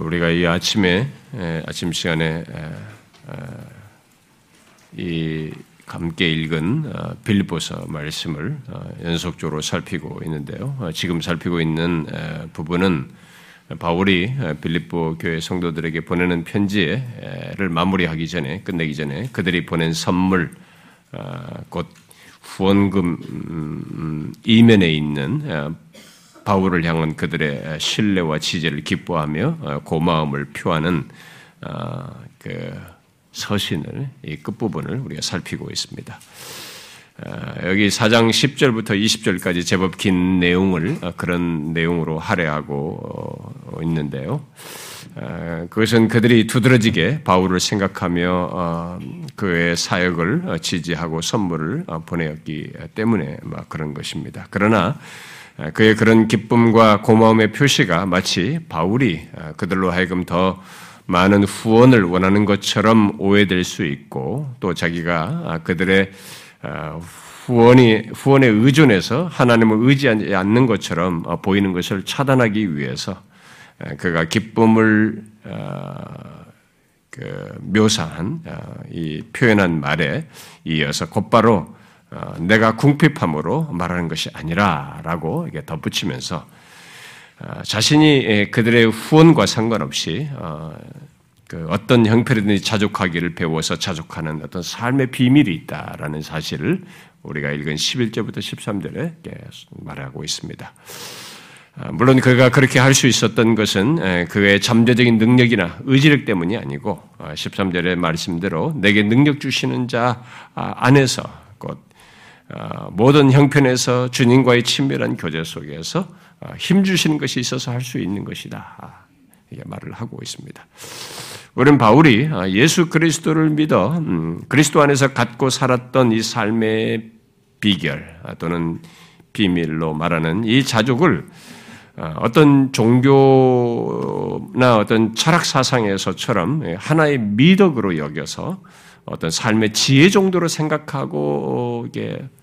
우리가 이 아침에 아침 시간에 이 함께 읽은 어, 빌립보서 말씀을 어, 연속적으로 살피고 있는데요. 어, 지금 살피고 있는 부분은 바울이 빌립보 교회 성도들에게 보내는 편지를 마무리하기 전에 끝내기 전에 그들이 보낸 선물 곧 후원금 음, 음, 이면에 있는 바울을 향한 그들의 신뢰와 지지를 기뻐하며 고마움을 표하는 그 서신을 이 끝부분을 우리가 살피고 있습니다. 여기 4장 10절부터 20절까지 제법 긴 내용을 어, 그런 내용으로 할애하고 어, 있는데요. 그것은 그들이 두드러지게 바울을 생각하며 어, 그의 사역을 지지하고 선물을 보내었기 때문에 그런 것입니다. 그러나 그의 그런 기쁨과 고마움의 표시가 마치 바울이 그들로 하여금 더 많은 후원을 원하는 것처럼 오해될 수 있고 또 자기가 그들의 어, 후원이 후원에 의존해서 하나님을 의지하지 않는 것처럼 어, 보이는 것을 차단하기 위해서 그가 기쁨을 어, 그 묘사한 이 표현한 말에 이어서 곧바로 내가 궁핍함으로 말하는 것이 아니라라고 덧붙이면서 어, 자신이 예, 그들의 후원과 상관없이 어, 그 어떤 형편이든지 자족하기를 배워서 자족하는 어떤 삶의 비밀이 있다라는 사실을 우리가 읽은 11절부터 13절에 말하고 있습니다. 어, 물론 그가 그렇게 할 수 있었던 것은 예, 그의 잠재적인 능력이나 의지력 때문이 아니고 13절의 말씀대로 내게 능력 주시는 자 아, 안에서 곧 모든 형편에서 주님과의 친밀한 교제 속에서 아, 힘 주시는 것이 있어서 할 수 있는 것이다. 아, 이게 말을 하고 있습니다. 우리는 바울이 아, 예수 그리스도를 믿어 음, 그리스도 안에서 갖고 살았던 이 삶의 비결 또는 비밀로 말하는 이 자족을 어떤 종교나 어떤 철학 사상에서처럼 하나의 미덕으로 여겨서 어떤 삶의 지혜 정도로 생각하고 이게 어, 뭐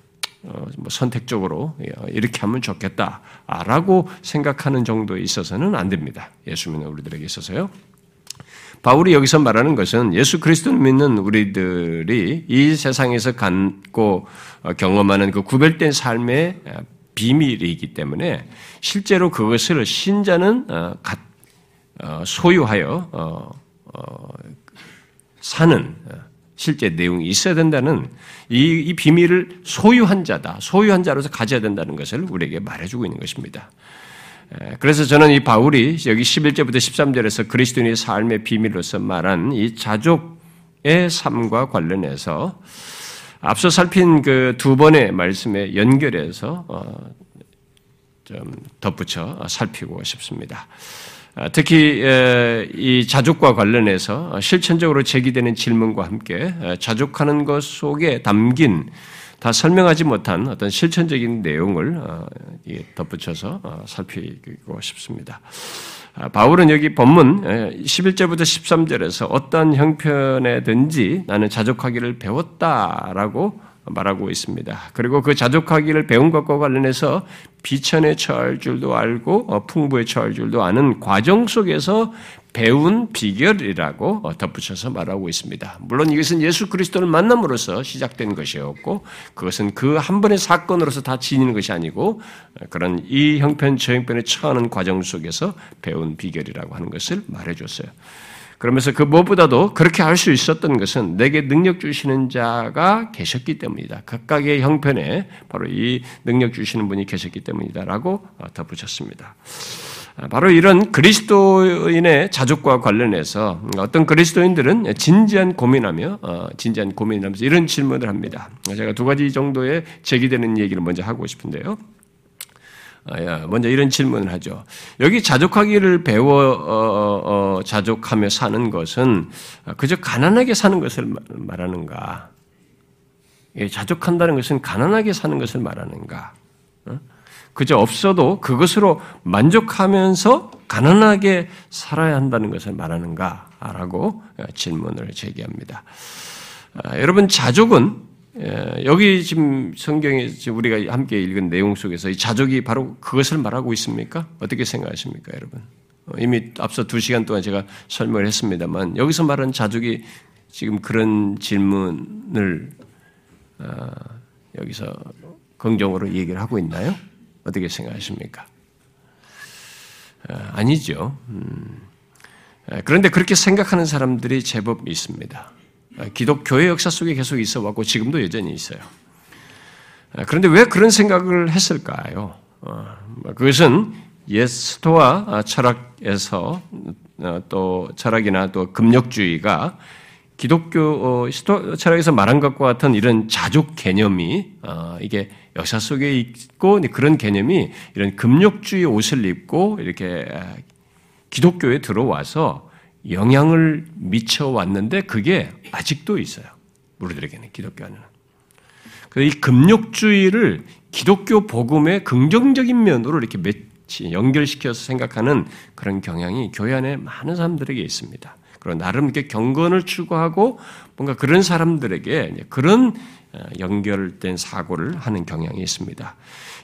선택적으로 이렇게 하면 좋겠다라고 생각하는 정도에 있어서는 안 됩니다. 예수 믿는 우리들에게 있어서요. 바울이 여기서 말하는 것은 예수 그리스도를 믿는 우리들이 이 세상에서 갖고 어, 경험하는 그 구별된 삶의 어, 비밀이기 때문에 실제로 그것을 신자는 소유하여 사는 실제 내용이 있어야 된다는 이, 이, 비밀을 소유한 자다, 소유한 자로서 가져야 된다는 것을 우리에게 말해주고 있는 것입니다. 그래서 저는 이 바울이 여기 11절부터 13절에서 그리스도인의 삶의 비밀로서 말한 이 자족의 삶과 관련해서 앞서 살핀 그 두 번의 말씀에 연결해서 어, 좀 덧붙여 살피고 싶습니다. 아, 특히 이 자족과 관련해서 실천적으로 제기되는 질문과 함께 자족하는 것 속에 담긴 다 설명하지 못한 어떤 실천적인 내용을 어, 덧붙여서 어, 살피고 싶습니다. 아, 바울은 여기 본문 11절부터 13절에서 어떤 형편에든지 나는 자족하기를 배웠다라고 말하고 있습니다. 그리고 그 자족하기를 배운 것과 관련해서 비천에 처할 줄도 알고 어, 풍부에 처할 줄도 아는 과정 속에서 배운 비결이라고 어, 덧붙여서 말하고 있습니다. 물론 이것은 예수 그리스도를 만남으로써 시작된 것이었고 그것은 그 한 번의 사건으로서 다 지니는 것이 아니고 어, 그런 이 형편 저 형편에 처하는 과정 속에서 배운 비결이라고 하는 것을 말해줬어요. 그러면서 그 무엇보다도 그렇게 할 수 있었던 것은 내게 능력 주시는 자가 계셨기 때문이다. 각각의 형편에 바로 이 능력 주시는 분이 계셨기 때문이다라고 덧붙였습니다. 바로 이런 그리스도인의 자족과 관련해서 어떤 그리스도인들은 진지한 고민하며 어, 진지한 고민하면서 이런 질문을 합니다. 제가 두 가지 정도의 제기되는 얘기를 먼저 하고 싶은데요. 아, 먼저 이런 질문을 하죠. 여기 자족하기를 배워 어, 어, 어, 자족하며 사는 것은 그저 가난하게 사는 것을 말하는가? 자족한다는 것은 가난하게 사는 것을 말하는가? 그저 없어도 그것으로 만족하면서 가난하게 살아야 한다는 것을 말하는가라고 질문을 제기합니다. 아, 여러분 자족은 예, 여기 지금 성경에 우리가 함께 읽은 내용 속에서 이 자족이 바로 그것을 말하고 있습니까? 어떻게 생각하십니까, 여러분? 이미 앞서 두 시간 동안 제가 설명을 했습니다만 여기서 말하는 자족이 지금 그런 질문을 어, 여기서 긍정으로 얘기를 하고 있나요? 어떻게 생각하십니까? 어, 아니죠. 음. 그런데 그렇게 생각하는 사람들이 제법 있습니다. 기독교의 역사 속에 계속 있어 왔고 지금도 여전히 있어요. 그런데 왜 그런 생각을 했을까요? 어, 그것은 예스토와 철학에서 어, 또 철학이나 또 금력주의가 기독교 어, 시도 철학에서 말한 것과 같은 이런 자족 개념이 이게 역사 속에 있고 그런 개념이 이런 금욕주의 옷을 입고 이렇게 기독교에 들어와서 영향을 미쳐 왔는데 그게 아직도 있어요. 우리들에게는 기독교 안에는. 이 금욕주의를 기독교 복음의 긍정적인 면으로 이렇게 연결시켜서 생각하는 그런 경향이 교회 안에 많은 사람들에게 있습니다. 그리고 나름 이렇게 경건을 추구하고 뭔가 그런 사람들에게 그런 어, 연결된 사고를 하는 경향이 있습니다.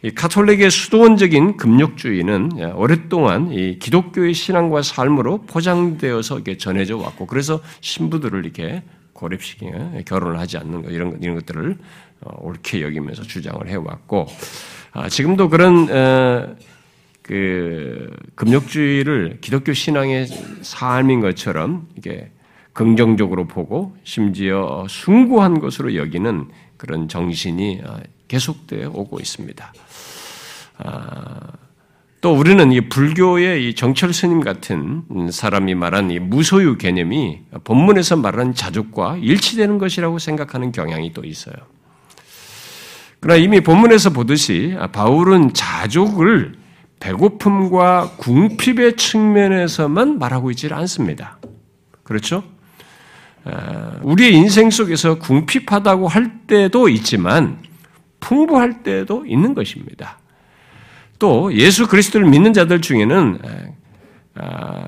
이 카톨릭의 수도원적인 금욕주의는 예, 오랫동안 이 기독교의 신앙과 삶으로 포장되어서 이렇게 전해져 왔고, 그래서 신부들을 이렇게 고립시키는 결혼을 하지 않는 것 이런 이런 것들을 어, 옳게 여기면서 주장을 해왔고, 아, 지금도 그런 어, 그 금욕주의를 기독교 신앙의 삶인 것처럼 이게 긍정적으로 보고 심지어 숭고한 것으로 여기는 그런 정신이 어, 계속되어 오고 있습니다. 아, 또 우리는 이 불교의 이 정철 스님 같은 사람이 말한 이 무소유 개념이 본문에서 말하는 자족과 일치되는 것이라고 생각하는 경향이 또 있어요. 그러나 이미 본문에서 보듯이 바울은 자족을 배고픔과 궁핍의 측면에서만 말하고 있지 않습니다. 그렇죠? 우리의 인생 속에서 궁핍하다고 할 때도 있지만 풍부할 때도 있는 것입니다. 또 예수 그리스도를 믿는 자들 중에는 아,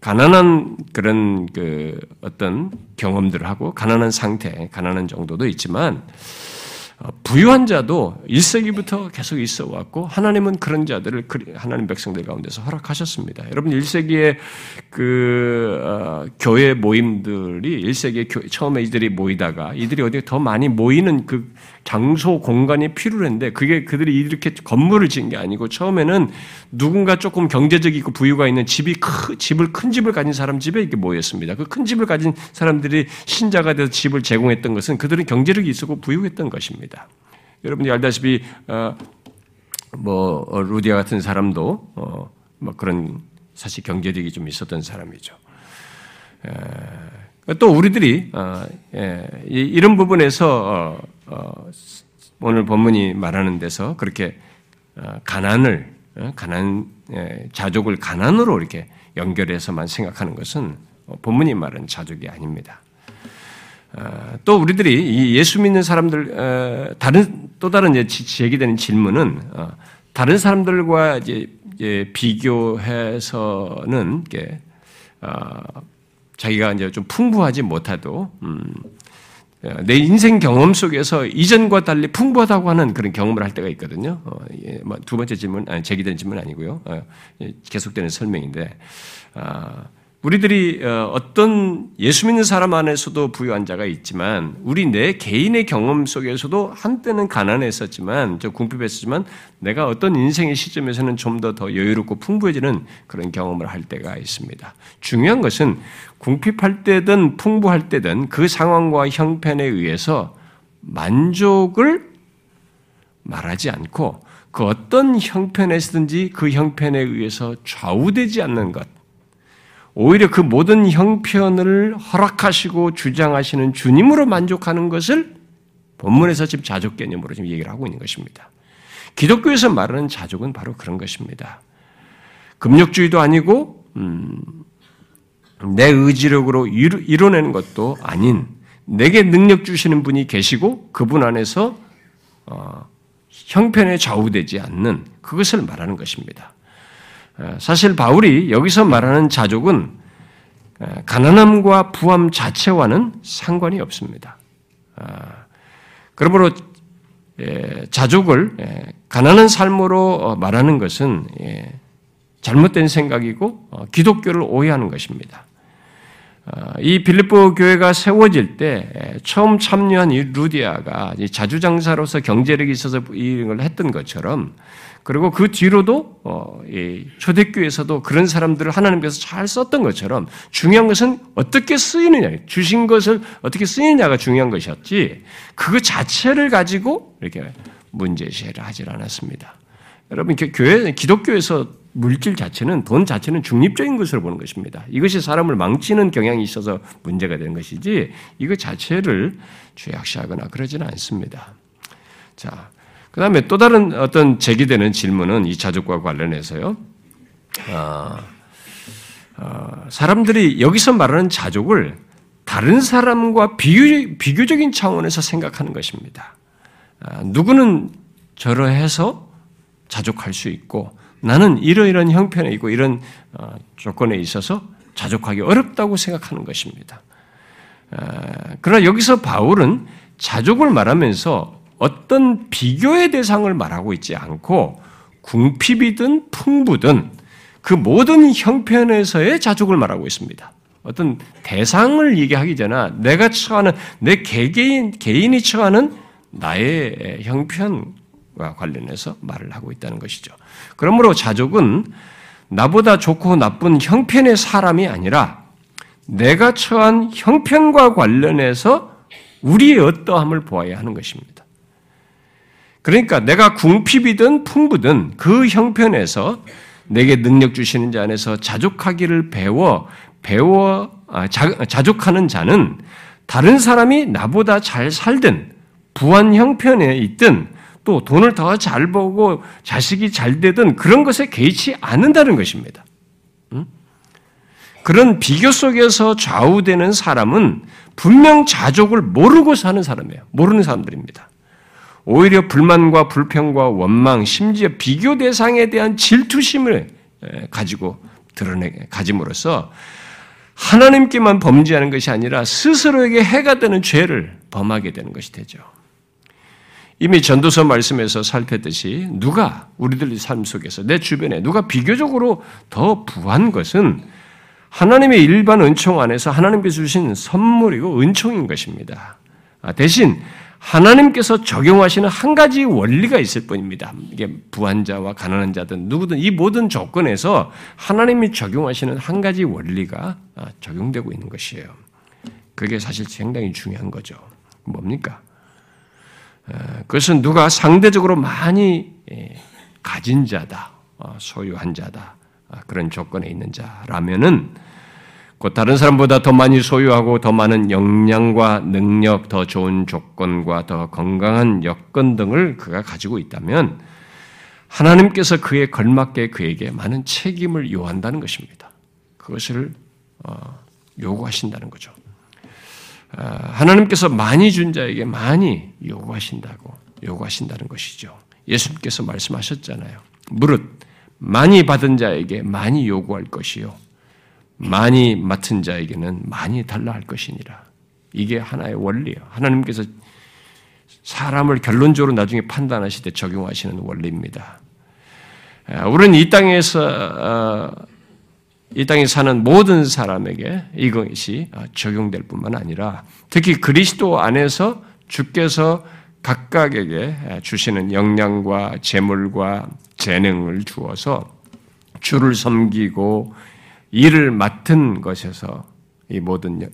가난한 그런 그 어떤 경험들을 하고 가난한 상태, 가난한 정도도 있지만 어, 부유한 자도 1세기부터 계속 있어 왔고 하나님은 그런 자들을 하나님 백성들 가운데서 허락하셨습니다. 여러분 1세기에 그 어, 교회 모임들이 1세기에 교, 처음에 이들이 모이다가 이들이 어디에 더 많이 모이는 그 장소 공간이 필요했는데 그게 그들이 이렇게 건물을 지은 게 아니고 처음에는 누군가 조금 경제적이고 부유가 있는 집이 크, 집을 큰 집을 가진 사람 집에 이렇게 모였습니다. 그 큰 집을 가진 사람들이 신자가 돼서 집을 제공했던 것은 그들은 경제력이 있었고 부유했던 것입니다. 여러분이 알다시피 어, 뭐 어, 루디아 같은 사람도 어, 뭐 그런 사실 경제력이 좀 있었던 사람이죠. 에, 또 우리들이 어, 예, 이런 부분에서 어, 어, 오늘 본문이 말하는 데서 그렇게 어, 가난을 어, 가난 자족을 가난으로 이렇게 연결해서만 생각하는 것은 본문이 말하는 자족이 아닙니다. 또 우리들이 예수 믿는 사람들 다른 또 다른 제기되는 질문은 다른 사람들과 이제 비교해서는 자기가 이제 좀 풍부하지 못하도 음, 내 인생 경험 속에서 이전과 달리 풍부하다고 하는 그런 경험을 할 때가 있거든요. 어, 예, 뭐두 번째 질문, 아니, 제기된 질문 아니고요. 어, 예, 계속되는 설명인데, 아, 우리들이 어, 어떤 예수 믿는 사람 안에서도 부유한 자가 있지만 우리 내 개인의 경험 속에서도 한때는 가난했었지만 저 궁핍했었지만 내가 어떤 인생의 시점에서는 좀 더더 여유롭고 풍부해지는 그런 경험을 할 때가 있습니다. 중요한 것은 궁핍할 때든 풍부할 때든 그 상황과 형편에 의해서 만족을 말하지 않고 그 어떤 형편에서든지 그 형편에 의해서 좌우되지 않는 것 오히려 그 모든 형편을 허락하시고 주장하시는 주님으로 만족하는 것을 본문에서 지금 자족 개념으로 지금 얘기를 하고 있는 것입니다. 기독교에서 말하는 자족은 바로 그런 것입니다. 금욕주의도 아니고 음, 내 의지력으로 이뤄내는 것도 아닌 내게 능력 주시는 분이 계시고 그분 안에서 어, 형편에 좌우되지 않는 그것을 말하는 것입니다. 어, 사실 바울이 여기서 말하는 자족은 어, 가난함과 부함 자체와는 상관이 없습니다. 어, 그러므로 예, 자족을 예, 가난한 삶으로 말하는 것은 예, 잘못된 생각이고 어, 기독교를 오해하는 것입니다. 어, 이 빌립보 교회가 세워질 때 처음 참여한 이 루디아가 자주장사로서 경제력이 있어서 이걸 했던 것처럼 그리고 그 뒤로도 어, 초대교회에서도 그런 사람들을 하나님께서 잘 썼던 것처럼 중요한 것은 어떻게 쓰이느냐, 주신 것을 어떻게 쓰이느냐가 중요한 것이었지 그 자체를 가지고 이렇게 문제제를 하질 않았습니다. 여러분 교회 기독교에서 물질 자체는 돈 자체는 중립적인 것으로 보는 것입니다. 이것이 사람을 망치는 경향이 있어서 문제가 되는 것이지 이것 자체를 죄악시하거나 그러지는 않습니다. 자, 그 다음에 또 다른 어떤 제기되는 질문은 이 자족과 관련해서요. 어, 어, 사람들이 여기서 말하는 자족을 다른 사람과 비교, 비교적인 차원에서 생각하는 것입니다. 어, 누구는 저러 해서 자족할 수 있고 나는 이러이러한 형편에 있고 이런 어, 조건에 있어서 자족하기 어렵다고 생각하는 것입니다. 어, 그러나 여기서 바울은 자족을 말하면서 어떤 비교의 대상을 말하고 있지 않고 궁핍이든 풍부든 그 모든 형편에서의 자족을 말하고 있습니다. 어떤 대상을 얘기하기 전에 내가 처하는 내 개개인 개인이 처하는 나의 형편과 관련해서 말을 하고 있다는 것이죠. 그러므로 자족은 나보다 좋고 나쁜 형편의 사람이 아니라 내가 처한 형편과 관련해서 우리의 어떠함을 보아야 하는 것입니다. 그러니까 내가 궁핍이든 풍부든 그 형편에서 내게 능력 주시는 자 안에서 자족하기를 배워 배워 아, 자, 족하는 자는 다른 사람이 나보다 잘 살든 부한 형편에 있든 또 돈을 더 잘 벌고 자식이 잘 되든 그런 것에 개의치 않는다는 것입니다. 그런 비교 속에서 좌우되는 사람은 분명 자족을 모르고 사는 사람이에요. 모르는 사람들입니다. 오히려 불만과 불평과 원망, 심지어 비교 대상에 대한 질투심을 가지고 드러내 가짐으로써 하나님께만 범죄하는 것이 아니라 스스로에게 해가 되는 죄를 범하게 되는 것이 되죠. 이미 전도서 말씀에서 살폈듯이 누가 우리들 삶 속에서 내 주변에 누가 비교적으로 더 부한 것은 하나님의 일반 은총 안에서 하나님께서 주신 선물이고 은총인 것입니다. 아, 대신 하나님께서 적용하시는 한 가지 원리가 있을 뿐입니다. 이게 부한 자와 가난한 자든 누구든 이 모든 조건에서 하나님이 적용하시는 한 가지 원리가 아, 적용되고 있는 것이에요. 그게 사실 상당히 중요한 거죠. 뭡니까? 아, 그것은 누가 상대적으로 많이 예, 가진 자다, 어, 소유한 자다, 아, 그런 조건에 있는 자라면은 곧 다른 사람보다 더 많이 소유하고 더 많은 역량과 능력, 더 좋은 조건과 더 건강한 여건 등을 그가 가지고 있다면 하나님께서 그에 걸맞게 그에게 많은 책임을 요한다는 것입니다. 그것을 어, 요구하신다는 거죠. 아, 하나님께서 많이 준 자에게 많이 요구하신다고 요구하신다는 것이죠. 예수님께서 말씀하셨잖아요. 무릇 많이 받은 자에게 많이 요구할 것이요 많이 맡은 자에게는 많이 달라 할 것이니라. 이게 하나의 원리예요. 하나님께서 사람을 결론적으로 나중에 판단하실 때 적용하시는 원리입니다. 아, 우리는 이 땅에서 어, 이 땅에 사는 모든 사람에게 이것이 적용될 뿐만 아니라 특히 그리스도 안에서 주께서 각각에게 주시는 역량과 재물과 재능을 주어서 주를 섬기고 일을 맡은 것에서 이 모든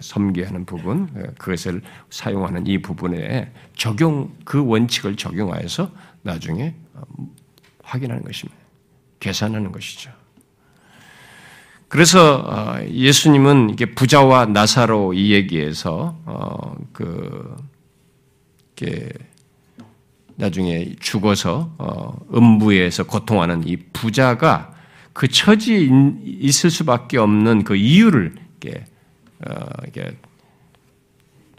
섬기 하는 부분, 그것을 사용하는 이 부분에 적용, 그 원칙을 적용하여서 나중에 어, 확인하는 것입니다. 계산하는 것이죠. 그래서 어, 예수님은 이게 부자와 나사로 이 얘기에서 어, 그 나중에 죽어서 음부에서 고통하는 이 부자가 그 처지에 있을 수밖에 없는 그 이유를 이렇게, 어, 이렇게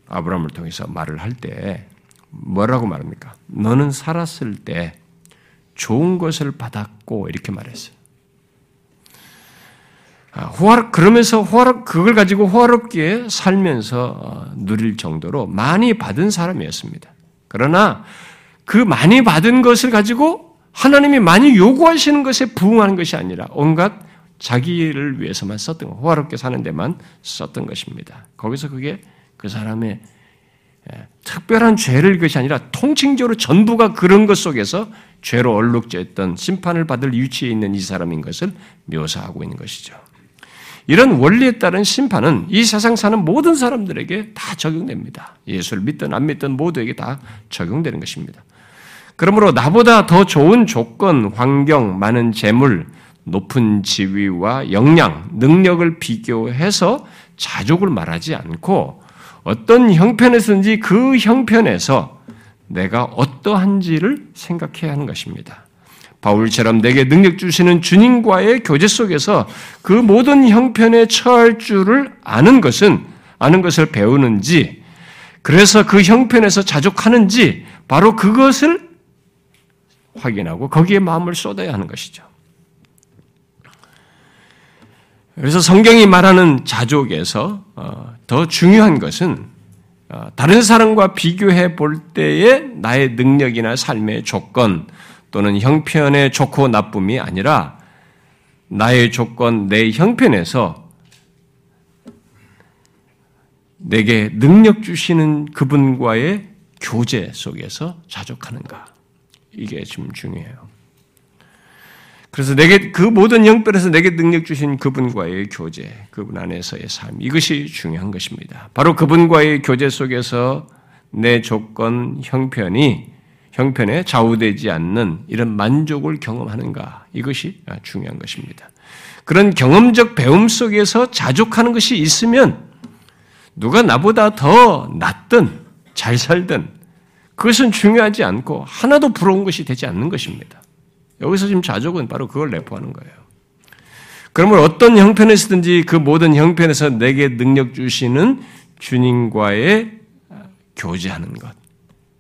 아브라함을 통해서 말을 할 때 뭐라고 말합니까? 너는 살았을 때 좋은 것을 받았고 이렇게 말했어요. 아, 호화 그러면서 호화 그걸 가지고 호화롭게 살면서 어, 누릴 정도로 많이 받은 사람이었습니다. 그러나 그 많이 받은 것을 가지고 하나님이 많이 요구하시는 것에 부응하는 것이 아니라 온갖 자기를 위해서만 썼던 거, 호화롭게 사는 데만 썼던 것입니다. 거기서 그게 그 사람의 예, 특별한 죄를 것이 아니라 통칭적으로 전부가 그런 것 속에서 죄로 얼룩졌던 심판을 받을 위치에 있는 이 사람인 것을 묘사하고 있는 것이죠. 이런 원리에 따른 심판은 이 세상 사는 모든 사람들에게 다 적용됩니다. 예수를 믿든 안 믿든 모두에게 다 적용되는 것입니다. 그러므로 나보다 더 좋은 조건, 환경, 많은 재물, 높은 지위와 역량, 능력을 비교해서 자족을 말하지 않고 어떤 형편에서든지 그 형편에서 내가 어떠한지를 생각해야 하는 것입니다. 바울처럼 내게 능력 주시는 주님과의 교제 속에서 그 모든 형편에 처할 줄을 아는 것은 아는 것을 배우는지 그래서 그 형편에서 자족하는지 바로 그것을 확인하고 거기에 마음을 쏟아야 하는 것이죠. 그래서 성경이 말하는 자족에서 어, 더 중요한 것은 어, 다른 사람과 비교해 볼 때의 나의 능력이나 삶의 조건 또는 형편의 좋고 나쁨이 아니라 나의 조건, 내 형편에서 내게 능력 주시는 그분과의 교제 속에서 자족하는가. 이게 좀 중요해요. 그래서 내게 그 모든 형편에서 내게 능력 주신 그분과의 교제, 그분 안에서의 삶 이것이 중요한 것입니다. 바로 그분과의 교제 속에서 내 조건, 형편이 형편에 좌우되지 않는 이런 만족을 경험하는가 이것이 중요한 것입니다. 그런 경험적 배움 속에서 자족하는 것이 있으면 누가 나보다 더 낫든 잘 살든 그것은 중요하지 않고 하나도 부러운 것이 되지 않는 것입니다. 여기서 지금 자족은 바로 그걸 내포하는 거예요. 그러면 어떤 형편에서든지 그 모든 형편에서 내게 능력 주시는 주님과의 교제하는 것.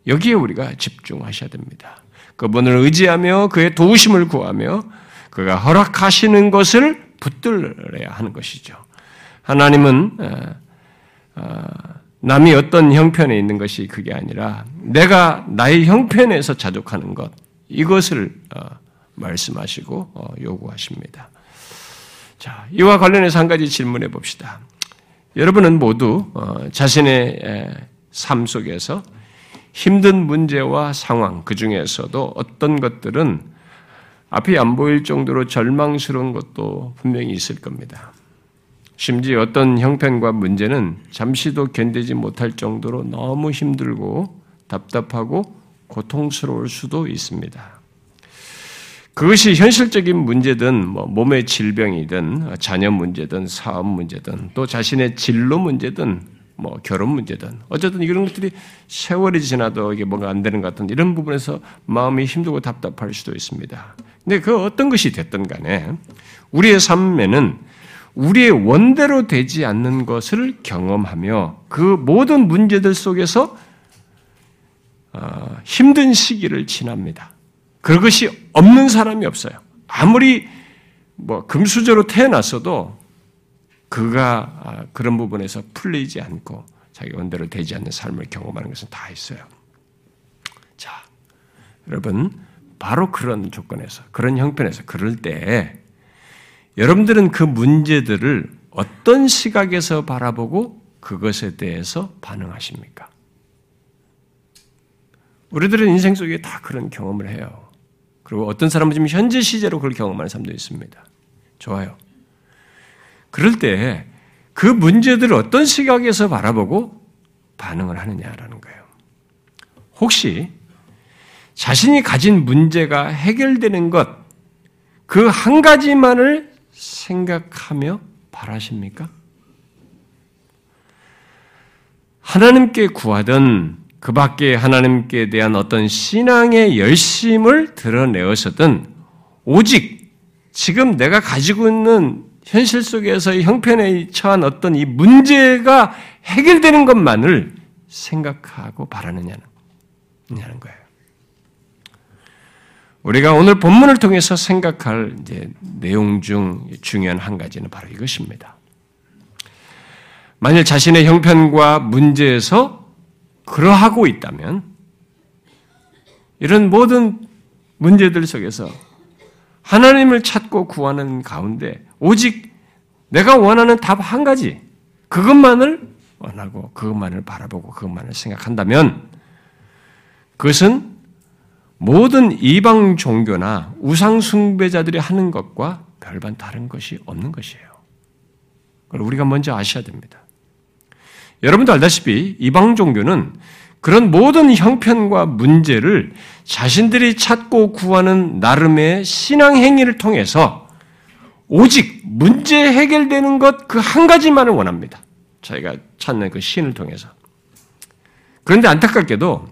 여기에 우리가 집중하셔야 됩니다. 그분을 의지하며 그의 도우심을 구하며 그가 허락하시는 것을 붙들어야 하는 것이죠. 하나님은 어, 어, 남이 어떤 형편에 있는 것이 그게 아니라 내가 나의 형편에서 자족하는 것 이것을 어, 말씀하시고 어, 요구하십니다. 자, 이와 관련해서 한 가지 질문해 봅시다. 여러분은 모두 어, 자신의 삶 속에서 힘든 문제와 상황, 그 중에서도 어떤 것들은 앞이 안 보일 정도로 절망스러운 것도 분명히 있을 겁니다. 심지어 어떤 형편과 문제는 잠시도 견디지 못할 정도로 너무 힘들고 답답하고 고통스러울 수도 있습니다. 그것이 현실적인 문제든 뭐 몸의 질병이든 자녀 문제든 사업 문제든 또 자신의 진로 문제든 뭐 결혼 문제든 어쨌든 이런 것들이 세월이 지나도 이게 뭔가 안 되는 것 같은 이런 부분에서 마음이 힘들고 답답할 수도 있습니다. 근데 그 어떤 것이 됐든 간에 우리의 삶에는 우리의 원대로 되지 않는 것을 경험하며 그 모든 문제들 속에서 어, 힘든 시기를 지납니다. 그것이 없는 사람이 없어요. 아무리 뭐 금수저로 태어났어도 그가 아, 그런 부분에서 풀리지 않고 자기 원대로 되지 않는 삶을 경험하는 것은 다 있어요. 자, 여러분, 바로 그런 조건에서, 그런 형편에서, 그럴 때, 여러분들은 그 문제들을 어떤 시각에서 바라보고 그것에 대해서 반응하십니까? 우리들은 인생 속에 다 그런 경험을 해요. 그리고 어떤 사람은 지금 현재 시제로 그걸 경험하는 사람도 있습니다. 좋아요. 그럴 때 그 문제들을 어떤 시각에서 바라보고 반응을 하느냐라는 거예요. 혹시 자신이 가진 문제가 해결되는 것, 그 한 가지만을 생각하며 바라십니까? 하나님께 구하던 그 밖에 하나님께 대한 어떤 신앙의 열심을 드러내었었든 오직 지금 내가 가지고 있는 현실 속에서의 형편에 처한 어떤 이 문제가 해결되는 것만을 생각하고 바라느냐는 거예요. 우리가 오늘 본문을 통해서 생각할 내용 중 중요한 한 가지는 바로 이것입니다. 만일 자신의 형편과 문제에서 그러하고 있다면 이런 모든 문제들 속에서 하나님을 찾고 구하는 가운데 오직 내가 원하는 답 한 가지 그것만을 원하고 그것만을 바라보고 그것만을 생각한다면 그것은 모든 이방 종교나 우상 숭배자들이 하는 것과 별반 다른 것이 없는 것이에요. 그걸 우리가 먼저 아셔야 됩니다. 여러분도 알다시피 이방 종교는 그런 모든 형편과 문제를 자신들이 찾고 구하는 나름의 신앙 행위를 통해서 오직 문제 해결되는 것 그 한 가지만을 원합니다. 자기가 찾는 그 신을 통해서. 그런데 안타깝게도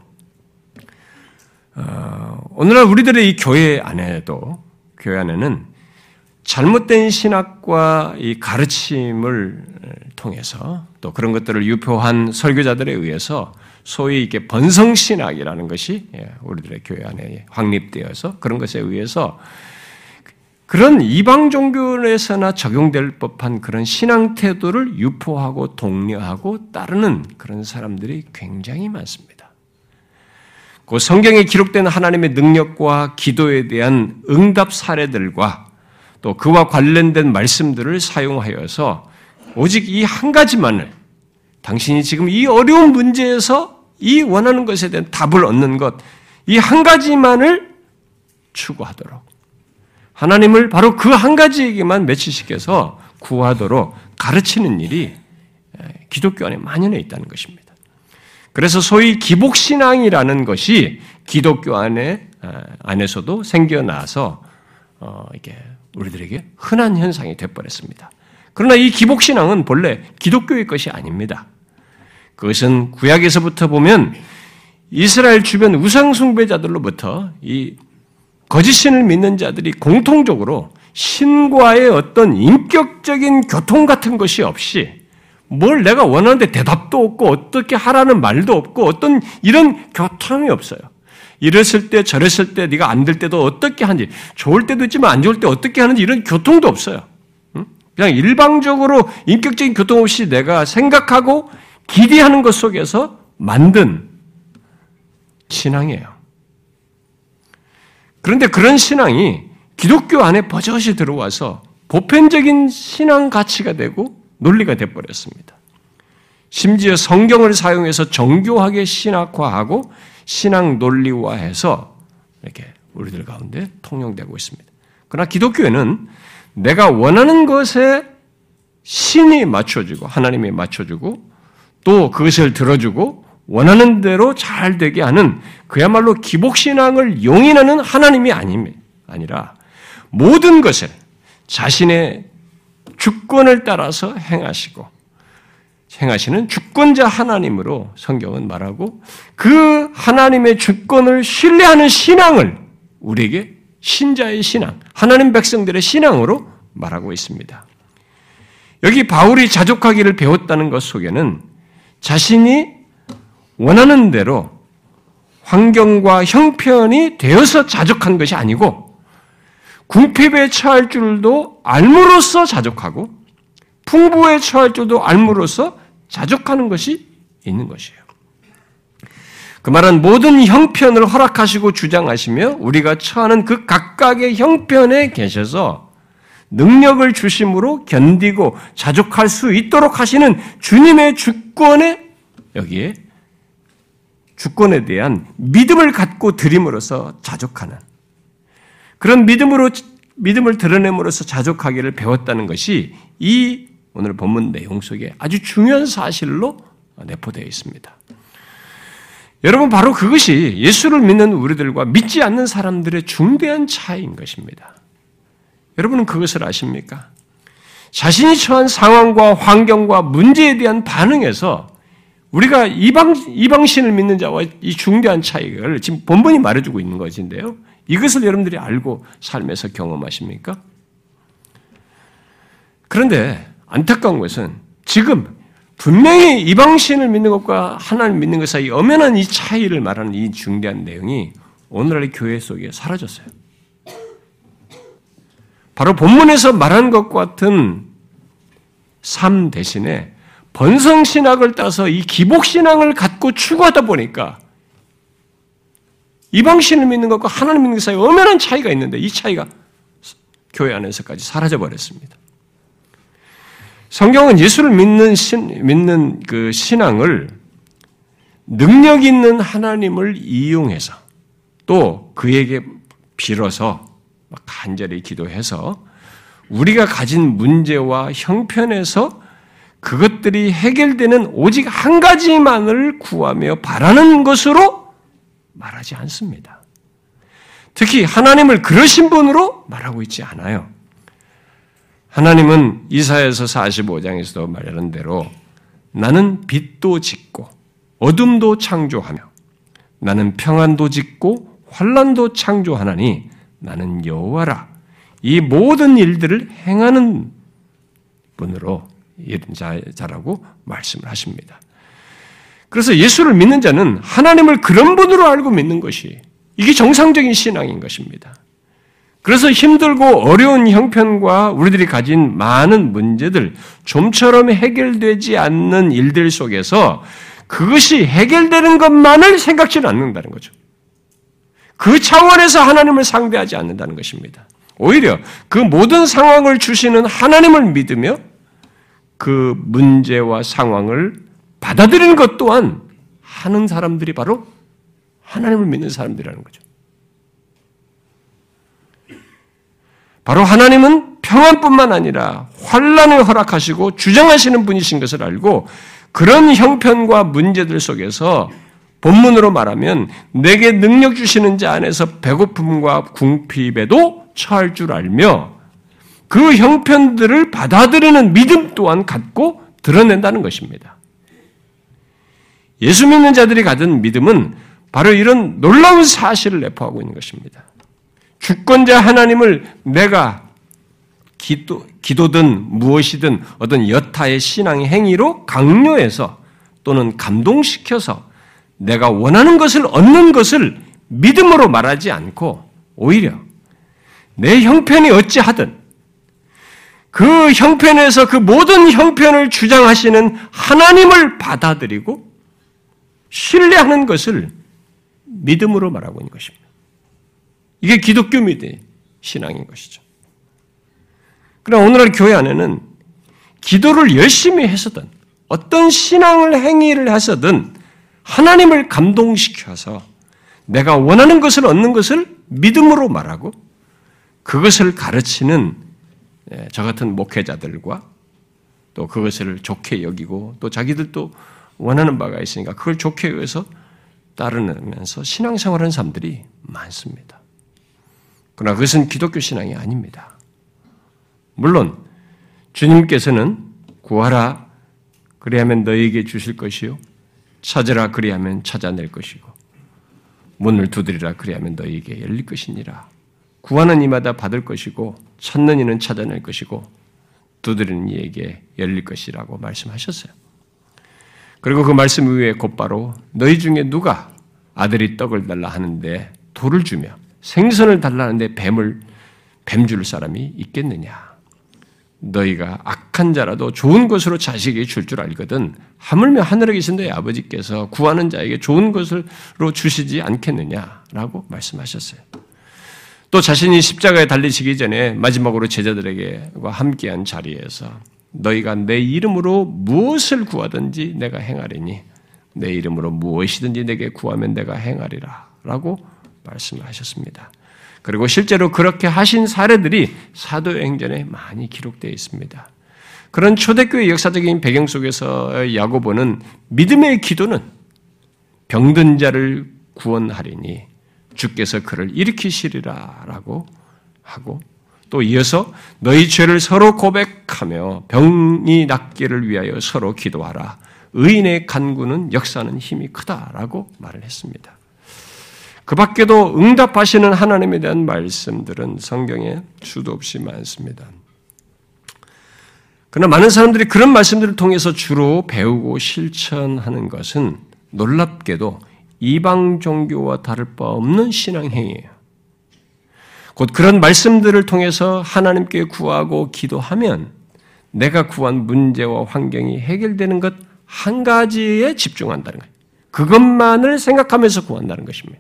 어, 오늘날 우리들의 이 교회 안에도 교회 안에는 잘못된 신학과 이 가르침을 통해서 또 그런 것들을 유표한 설교자들에 의해서 소위 이게 번성 신학이라는 것이 예, 우리들의 교회 안에 확립되어서 그런 것에 의해서 그런 이방 종교에서나 적용될 법한 그런 신앙 태도를 유포하고 독려하고 따르는 그런 사람들이 굉장히 많습니다. 그 성경에 기록된 하나님의 능력과 기도에 대한 응답 사례들과 또 그와 관련된 말씀들을 사용하여서 오직 이 한 가지만을 당신이 지금 이 어려운 문제에서 이 원하는 것에 대한 답을 얻는 것, 이 한 가지만을 추구하도록 하나님을 바로 그 한 가지에게만 매치시켜서 구하도록 가르치는 일이 기독교 안에 만연해 있다는 것입니다. 그래서 소위 기복신앙이라는 것이 기독교 안에 안에서도 생겨나서 어, 이게 우리들에게 흔한 현상이 되어버렸습니다. 그러나 이 기복신앙은 본래 기독교의 것이 아닙니다. 그것은 구약에서부터 보면 이스라엘 주변 우상 숭배자들로부터 이 거짓 신을 믿는 자들이 공통적으로 신과의 어떤 인격적인 교통 같은 것이 없이 뭘 내가 원하는데 대답도 없고 어떻게 하라는 말도 없고 어떤 이런 교통이 없어요. 이랬을 때 저랬을 때 네가 안 될 때도 어떻게 하는지 좋을 때도 있지만 안 좋을 때 어떻게 하는지 이런 교통도 없어요. 그냥 일방적으로 인격적인 교통 없이 내가 생각하고 기대하는 것 속에서 만든 신앙이에요. 그런데 그런 신앙이 기독교 안에 버젓이 들어와서 보편적인 신앙 가치가 되고 논리가 되어버렸습니다. 심지어 성경을 사용해서 정교하게 신학화하고 신앙 논리화해서 이렇게 우리들 가운데 통용되고 있습니다. 그러나 기독교에는 내가 원하는 것에 신이 맞춰주고 하나님이 맞춰주고 또 그것을 들어주고 원하는 대로 잘 되게 하는 그야말로 기복신앙을 용인하는 하나님이 아니라 모든 것을 자신의 주권을 따라서 행하시고 행하시는 주권자 하나님으로 성경은 말하고 그 하나님의 주권을 신뢰하는 신앙을 우리에게 신자의 신앙, 하나님 백성들의 신앙으로 말하고 있습니다. 여기 바울이 자족하기를 배웠다는 것 속에는 자신이 원하는 대로 환경과 형편이 되어서 자족한 것이 아니고 궁핍에 처할 줄도 알므로써 자족하고 풍부에 처할 줄도 알므로써 자족하는 것이 있는 것이에요. 그 말은 모든 형편을 허락하시고 주장하시며 우리가 처하는 그 각각의 형편에 계셔서 능력을 주심으로 견디고 자족할 수 있도록 하시는 주님의 주권에 여기에 주권에 대한 믿음을 갖고 드림으로써 자족하는 그런 믿음으로 믿음을 드러냄으로써 자족하기를 배웠다는 것이 이 오늘 본문 내용 속에 아주 중요한 사실로 내포되어 있습니다. 여러분 바로 그것이 예수를 믿는 우리들과 믿지 않는 사람들의 중대한 차이인 것입니다. 여러분은 그것을 아십니까? 자신이 처한 상황과 환경과 문제에 대한 반응에서 우리가 이방, 이방신을 믿는 자와 이 중대한 차이를 지금 본문이 말해주고 있는 것인데요. 이것을 여러분들이 알고 삶에서 경험하십니까? 그런데 안타까운 것은 지금 분명히 이방신을 믿는 것과 하나님 믿는 것 사이 엄연한 이 차이를 말하는 이 중대한 내용이 오늘날 교회 속에 사라졌어요. 바로 본문에서 말한 것 같은 삶 대신에 번성신학을 따서 이 기복신앙을 갖고 추구하다 보니까 이방신을 믿는 것과 하나님 믿는 것 사이에 엄연한 차이가 있는데 이 차이가 교회 안에서까지 사라져 버렸습니다. 성경은 예수를 믿는 신, 믿는 그 신앙을 능력 있는 하나님을 이용해서 또 그에게 빌어서 간절히 기도해서 우리가 가진 문제와 형편에서 그것들이 해결되는 오직 한 가지만을 구하며 바라는 것으로 말하지 않습니다. 특히 하나님을 그러신 분으로 말하고 있지 않아요. 하나님은 이사에서 45장에서도 말하는 대로 나는 빛도 짓고 어둠도 창조하며 나는 평안도 짓고 환란도 창조하나니 나는 여호와라. 이 모든 일들을 행하는 분으로 이른 자라고 말씀을 하십니다. 그래서 예수를 믿는 자는 하나님을 그런 분으로 알고 믿는 것이 이게 정상적인 신앙인 것입니다. 그래서 힘들고 어려운 형편과 우리들이 가진 많은 문제들, 좀처럼 해결되지 않는 일들 속에서 그것이 해결되는 것만을 생각지는 않는다는 거죠. 그 차원에서 하나님을 상대하지 않는다는 것입니다. 오히려 그 모든 상황을 주시는 하나님을 믿으며 그 문제와 상황을 받아들이는 것 또한 하는 사람들이 바로 하나님을 믿는 사람들이라는 거죠. 바로 하나님은 평안뿐만 아니라 환란을 허락하시고 주장하시는 분이신 것을 알고 그런 형편과 문제들 속에서 본문으로 말하면 내게 능력 주시는 자 안에서 배고픔과 궁핍에도 처할 줄 알며 그 형편들을 받아들이는 믿음 또한 갖고 드러낸다는 것입니다. 예수 믿는 자들이 가진 믿음은 바로 이런 놀라운 사실을 내포하고 있는 것입니다. 주권자 하나님을 내가 기도, 기도든 무엇이든 어떤 여타의 신앙의 행위로 강요해서 또는 감동시켜서 내가 원하는 것을 얻는 것을 믿음으로 말하지 않고 오히려 내 형편이 어찌하든 그 형편에서 그 모든 형편을 주장하시는 하나님을 받아들이고 신뢰하는 것을 믿음으로 말하고 있는 것입니다. 이게 기독교 믿의 신앙인 것이죠. 그러나 오늘날 교회 안에는 기도를 열심히 해서든 어떤 신앙을 행위를 해서든 하나님을 감동시켜서 내가 원하는 것을 얻는 것을 믿음으로 말하고 그것을 가르치는 예, 저 같은 목회자들과 또 그것을 좋게 여기고 또 자기들도 원하는 바가 있으니까 그걸 좋게 여기서 따르면서 신앙생활하는 사람들이 많습니다. 그러나 그것은 기독교 신앙이 아닙니다. 물론 주님께서는 구하라 그리하면 너에게 주실 것이요 찾으라 그리하면 찾아낼 것이고 문을 두드리라 그리하면 너에게 열릴 것이니라 구하는 이마다 받을 것이고 찾는 이는 찾아낼 것이고 두드리는 이에게 열릴 것이라고 말씀하셨어요. 그리고 그 말씀 이후에 곧바로 너희 중에 누가 아들이 떡을 달라 하는데 돌을 주며 생선을 달라 하는데 뱀을 뱀줄 사람이 있겠느냐? 너희가 악한 자라도 좋은 것으로 자식에게 줄 줄 알거든 하물며 하늘에 계신 너희 아버지께서 구하는 자에게 좋은 것으로 주시지 않겠느냐라고 말씀하셨어요. 또 자신이 십자가에 달리시기 전에 마지막으로 제자들에게와 함께한 자리에서 너희가 내 이름으로 무엇을 구하든지 내가 행하리니 내 이름으로 무엇이든지 내게 구하면 내가 행하리라 라고 말씀하셨습니다. 그리고 실제로 그렇게 하신 사례들이 사도행전에 많이 기록되어 있습니다. 그런 초대교회 역사적인 배경 속에서 야고보는 믿음의 기도는 병든 자를 구원하리니 주께서 그를 일으키시리라라고 하고 또 이어서 너희 죄를 서로 고백하며 병이 낫기를 위하여 서로 기도하라. 의인의 간구는 역사는 힘이 크다라고 말을 했습니다. 그 밖에도 응답하시는 하나님에 대한 말씀들은 성경에 수도 없이 많습니다. 그러나 많은 사람들이 그런 말씀들을 통해서 주로 배우고 실천하는 것은 놀랍게도 이방 종교와 다를 바 없는 신앙행위예요. 곧 그런 말씀들을 통해서 하나님께 구하고 기도하면 내가 구한 문제와 환경이 해결되는 것 한 가지에 집중한다는 거예요. 그것만을 생각하면서 구한다는 것입니다.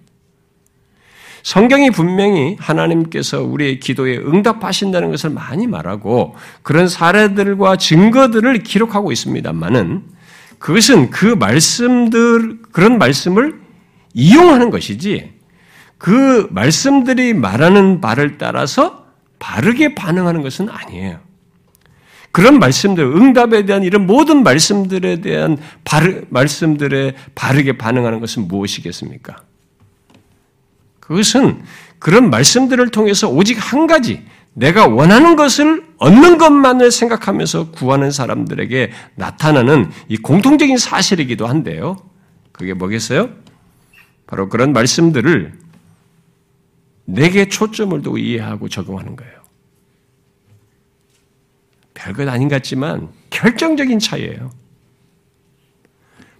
성경이 분명히 하나님께서 우리의 기도에 응답하신다는 것을 많이 말하고 그런 사례들과 증거들을 기록하고 있습니다만은 그것은 그 말씀들, 그런 말씀을 이용하는 것이지 그 말씀들이 말하는 바를 따라서 바르게 반응하는 것은 아니에요. 그런 말씀들, 응답에 대한 이런 모든 말씀들에 대한 바르, 말씀들에 바르게 반응하는 것은 무엇이겠습니까? 그것은 그런 말씀들을 통해서 오직 한 가지, 내가 원하는 것을 얻는 것만을 생각하면서 구하는 사람들에게 나타나는 이 공통적인 사실이기도 한데요. 그게 뭐겠어요? 바로 그런 말씀들을 내게 초점을 두고 이해하고 적용하는 거예요. 별것 아닌 것 같지만 결정적인 차이예요.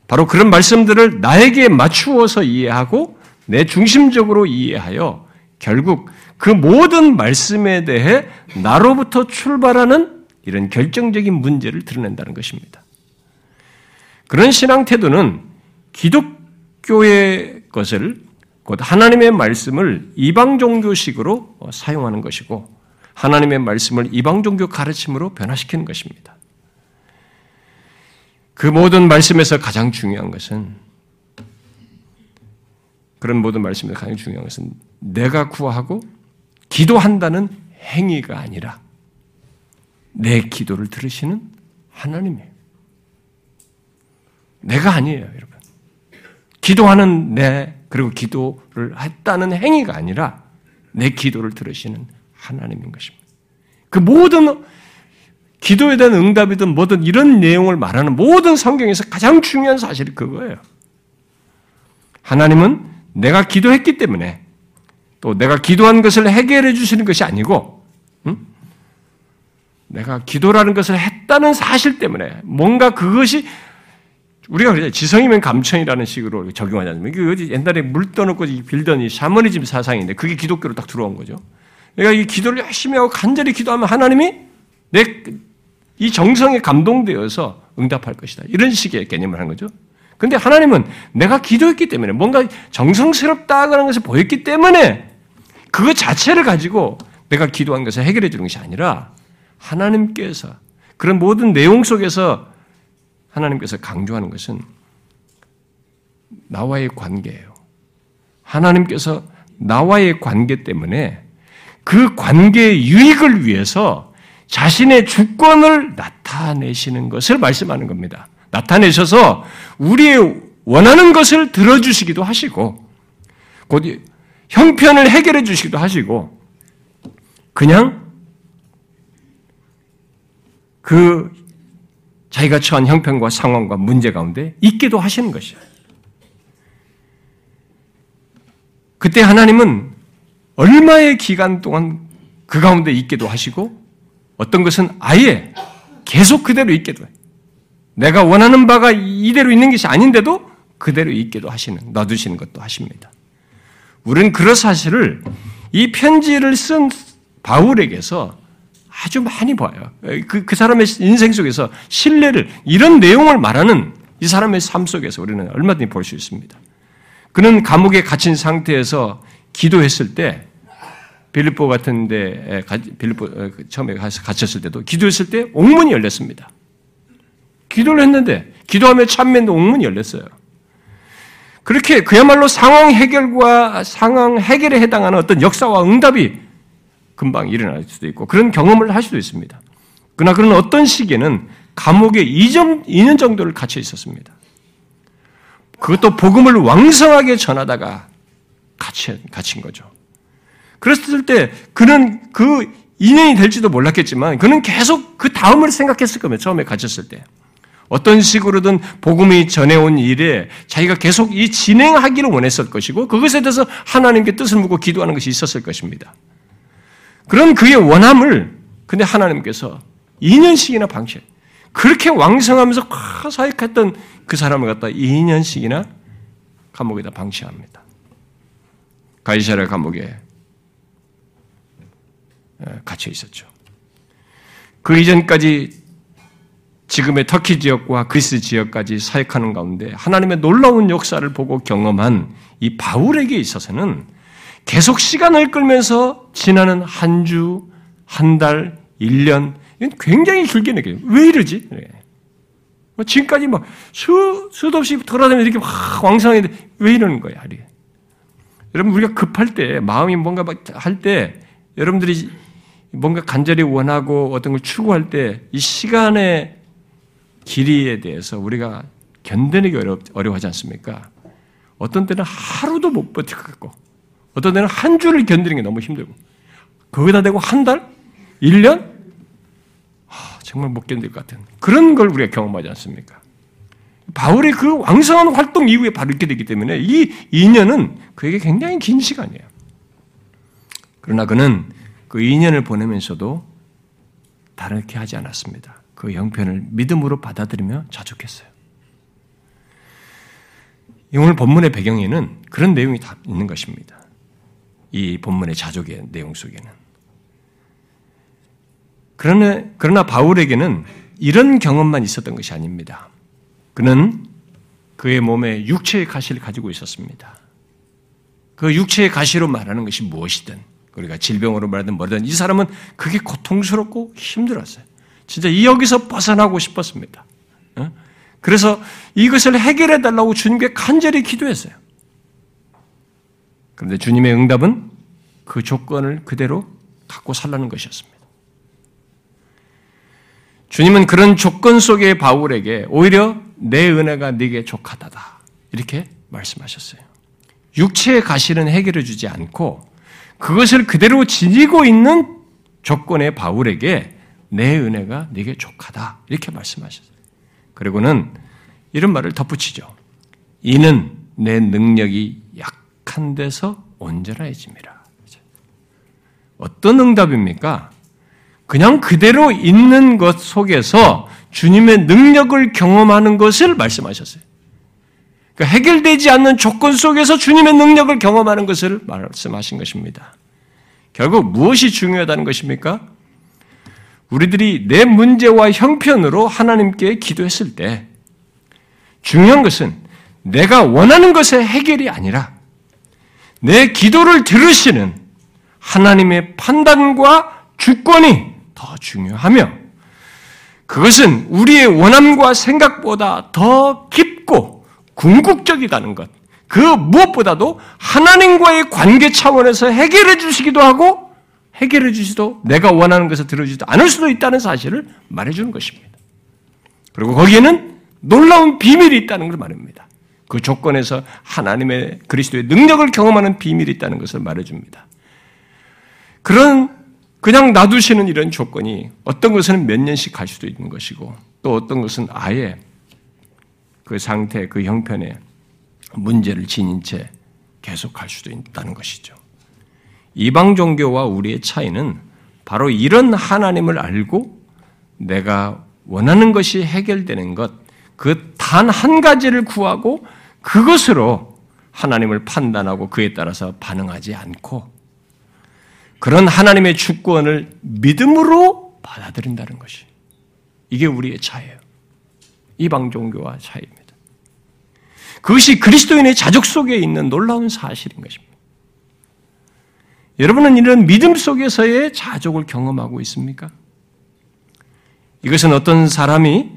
바로 그런 말씀들을 나에게 맞추어서 이해하고 내 중심적으로 이해하여 결국 그 모든 말씀에 대해 나로부터 출발하는 이런 결정적인 문제를 드러낸다는 것입니다. 그런 신앙 태도는 기독교의 것을 곧 하나님의 말씀을 이방 종교식으로 사용하는 것이고 하나님의 말씀을 이방 종교 가르침으로 변화시키는 것입니다. 그 모든 말씀에서 가장 중요한 것은 그런 모든 말씀에서 가장 중요한 것은 내가 구하고 기도한다는 행위가 아니라 내 기도를 들으시는 하나님이에요. 내가 아니에요, 여러분. 기도하는 내, 그리고 기도를 했다는 행위가 아니라 내 기도를 들으시는 하나님인 것입니다. 그 모든 기도에 대한 응답이든 뭐든 이런 내용을 말하는 모든 성경에서 가장 중요한 사실이 그거예요. 하나님은 내가 기도했기 때문에 또 내가 기도한 것을 해결해 주시는 것이 아니고, 응? 내가 기도라는 것을 했다는 사실 때문에 뭔가 그것이 우리가 그래 지성이면 감천이라는 식으로 적용하지 않습니까? 그 옛날에 물 떠놓고 빌던 이 샤머니즘 사상인데 그게 기독교로 딱 들어온 거죠. 내가 이 기도를 열심히 하고 간절히 기도하면 하나님이 내 이 정성에 감동되어서 응답할 것이다. 이런 식의 개념을 한 거죠. 근데 하나님은 내가 기도했기 때문에 뭔가 정성스럽다는 것을 보였기 때문에 그것 자체를 가지고 내가 기도한 것을 해결해 주는 것이 아니라 하나님께서 그런 모든 내용 속에서 하나님께서 강조하는 것은 나와의 관계예요. 하나님께서 나와의 관계 때문에 그 관계의 유익을 위해서 자신의 주권을 나타내시는 것을 말씀하는 겁니다. 나타내셔서 우리의 원하는 것을 들어주시기도 하시고, 곧 형편을 해결해 주시기도 하시고, 그냥 그 자기가 처한 형편과 상황과 문제 가운데 있기도 하시는 것이에요. 그때 하나님은 얼마의 기간 동안 그 가운데 있기도 하시고 어떤 것은 아예 계속 그대로 있게도 해요. 내가 원하는 바가 이대로 있는 것이 아닌데도 그대로 있게도 하시는, 놔두시는 것도 하십니다. 우리는 그런 사실을 이 편지를 쓴 바울에게서 아주 많이 봐요. 그, 그 사람의 인생 속에서 신뢰를, 이런 내용을 말하는 이 사람의 삶 속에서 우리는 얼마든지 볼 수 있습니다. 그는 감옥에 갇힌 상태에서 기도했을 때, 빌립보 같은데, 빌립보 처음에 갇혔을 때도 기도했을 때 옥문이 열렸습니다. 기도를 했는데, 기도하며 참매했는데 옥문이 열렸어요. 그렇게 그야말로 상황 해결과 상황 해결에 해당하는 어떤 역사와 응답이 금방 일어날 수도 있고 그런 경험을 할 수도 있습니다. 그러나 그런 어떤 시기에는 감옥에 2년, 2년 정도를 갇혀 있었습니다. 그것도 복음을 왕성하게 전하다가 갇힌, 갇힌 거죠. 그랬을 때 그는 그 2년이 될지도 몰랐겠지만 그는 계속 그 다음을 생각했을 겁니다. 처음에 갇혔을 때. 어떤 식으로든 복음이 전해온 일에 자기가 계속 이 진행하기를 원했을 것이고 그것에 대해서 하나님께 뜻을 묻고 기도하는 것이 있었을 것입니다. 그런 그의 원함을 근데 하나님께서 2년씩이나 방치해. 그렇게 왕성하면서 사역했던 그 사람을 갖다 2년씩이나 감옥에다 방치합니다. 가이사라 감옥에 갇혀 있었죠. 그 이전까지 지금의 터키 지역과 그리스 지역까지 사역하는 가운데 하나님의 놀라운 역사를 보고 경험한 이 바울에게 있어서는 계속 시간을 끌면서 지나는 한 주, 한 달, 1년, 이건 굉장히 길게 느껴요. 왜 이러지? 뭐 지금까지 막 수, 수도 없이 돌아다니면 이렇게 막 왕성했는데 왜 이러는 거야, 하루에. 여러분, 우리가 급할 때, 마음이 뭔가 할 때, 여러분들이 뭔가 간절히 원하고 어떤 걸 추구할 때, 이 시간의 길이에 대해서 우리가 견뎌내기 어려, 어려워하지 않습니까? 어떤 때는 하루도 못 버틸 것 같고, 어떤 때는 한 주를 견디는 게 너무 힘들고, 거기다 대고 한 달? 1년? 아, 정말 못 견딜 것 같은 그런 걸 우리가 경험하지 않습니까? 바울의 그 왕성한 활동 이후에 바로 이렇게 되기 때문에 이 2년은 그에게 굉장히 긴 시간이에요. 그러나 그는 그 2년을 보내면서도 다르게 하지 않았습니다. 그 형편을 믿음으로 받아들이며 자족했어요. 오늘 본문의 배경에는 그런 내용이 다 있는 것입니다. 이 본문의 자족의 내용 속에는. 그러나, 그러나 바울에게는 이런 경험만 있었던 것이 아닙니다. 그는 그의 몸에 육체의 가시를 가지고 있었습니다. 그 육체의 가시로 말하는 것이 무엇이든, 우리가 질병으로 말하든 뭐든, 이 사람은 그게 고통스럽고 힘들었어요. 진짜 이 여기서 벗어나고 싶었습니다. 어? 그래서 이것을 해결해 달라고 주님께 간절히 기도했어요. 그런데 주님의 응답은 그 조건을 그대로 갖고 살라는 것이었습니다. 주님은 그런 조건 속의 바울에게 오히려 내 은혜가 네게 족하다다 이렇게 말씀하셨어요. 육체의 가시는 해결해 주지 않고 그것을 그대로 지니고 있는 조건의 바울에게 내 은혜가 네게 족하다 이렇게 말씀하셨어요. 그리고는 이런 말을 덧붙이죠. 이는 내 능력이 약한 데서 온전해집니다. 어떤 응답입니까? 그냥 그대로 있는 것 속에서 주님의 능력을 경험하는 것을 말씀하셨어요. 그러니까 해결되지 않는 조건 속에서 주님의 능력을 경험하는 것을 말씀하신 것입니다. 결국 무엇이 중요하다는 것입니까? 우리들이 내 문제와 형편으로 하나님께 기도했을 때 중요한 것은 내가 원하는 것의 해결이 아니라 내 기도를 들으시는 하나님의 판단과 주권이 더 중요하며 그것은 우리의 원함과 생각보다 더 깊고 궁극적이다는 것. 그 무엇보다도 하나님과의 관계 차원에서 해결해 주시기도 하고 해결해 주시도 내가 원하는 것을 들어주지도 않을 수도 있다는 사실을 말해주는 것입니다. 그리고 거기에는 놀라운 비밀이 있다는 걸 말합니다. 그 조건에서 하나님의 그리스도의 능력을 경험하는 비밀이 있다는 것을 말해줍니다. 그런 그냥 놔두시는 이런 조건이 어떤 것은 몇 년씩 갈 수도 있는 것이고 또 어떤 것은 아예 그 상태, 그 형편에 문제를 지닌 채 계속 갈 수도 있다는 것이죠. 이방 종교와 우리의 차이는 바로 이런 하나님을 알고 내가 원하는 것이 해결되는 것, 그 단 한 가지를 구하고 그것으로 하나님을 판단하고 그에 따라서 반응하지 않고 그런 하나님의 주권을 믿음으로 받아들인다는 것이 이게 우리의 차예요. 이방 종교와 차이입니다. 그것이 그리스도인의 자족 속에 있는 놀라운 사실인 것입니다. 여러분은 이런 믿음 속에서의 자족을 경험하고 있습니까? 이것은 어떤 사람이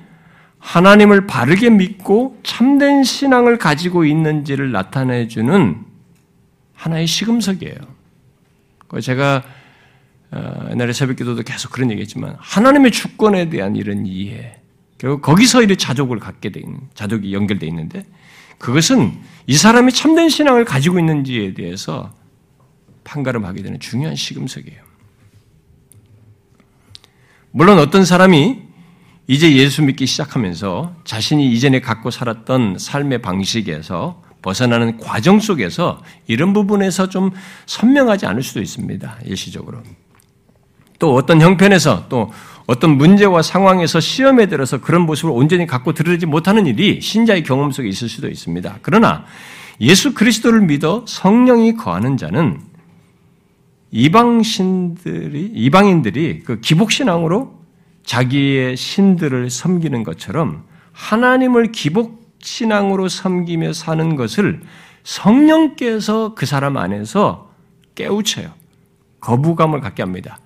하나님을 바르게 믿고 참된 신앙을 가지고 있는지를 나타내주는 하나의 시금석이에요. 제가 어, 옛날에 새벽 기도도 계속 그런 얘기 했지만 하나님의 주권에 대한 이런 이해, 결국 거기서 이런 자족을 갖게 돼 있는 자족이 연결돼 있는데 그것은 이 사람이 참된 신앙을 가지고 있는지에 대해서 판가름하게 되는 중요한 시금석이에요. 물론 어떤 사람이 이제 예수 믿기 시작하면서 자신이 이전에 갖고 살았던 삶의 방식에서 벗어나는 과정 속에서 이런 부분에서 좀 선명하지 않을 수도 있습니다. 일시적으로. 또 어떤 형편에서 또 어떤 문제와 상황에서 시험에 들어서 그런 모습을 온전히 갖고 들으지 못하는 일이 신자의 경험 속에 있을 수도 있습니다. 그러나 예수 그리스도를 믿어 성령이 거하는 자는 이방 신들이 이방인들이 그 기복 신앙으로 자기의 신들을 섬기는 것처럼 하나님을 기복 신앙으로 섬기며 사는 것을 성령께서 그 사람 안에서 깨우쳐요. 거부감을 갖게 합니다.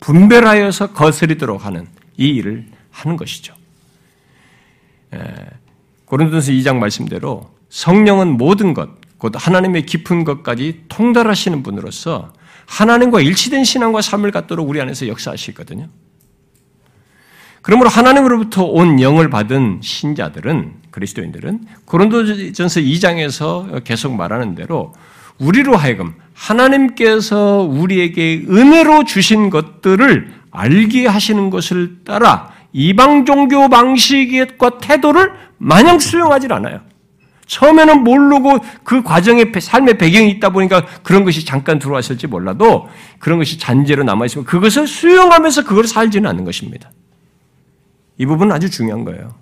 분별하여서 거스리도록 하는 이 일을 하는 것이죠. 고린도서 2장 말씀대로 성령은 모든 것, 곧 하나님의 깊은 것까지 통달하시는 분으로서 하나님과 일치된 신앙과 삶을 갖도록 우리 안에서 역사하시거든요. 그러므로 하나님으로부터 온 영을 받은 신자들은 그리스도인들은 고린도전서 2장에서 계속 말하는 대로 우리로 하여금 하나님께서 우리에게 은혜로 주신 것들을 알게 하시는 것을 따라 이방 종교 방식과 태도를 마냥 수용하지 않아요. 처음에는 모르고 그 과정에 삶의 배경이 있다 보니까 그런 것이 잠깐 들어왔을지 몰라도 그런 것이 잔재로 남아있으면 그것을 수용하면서 그걸 살지는 않는 것입니다. 이 부분은 아주 중요한 거예요.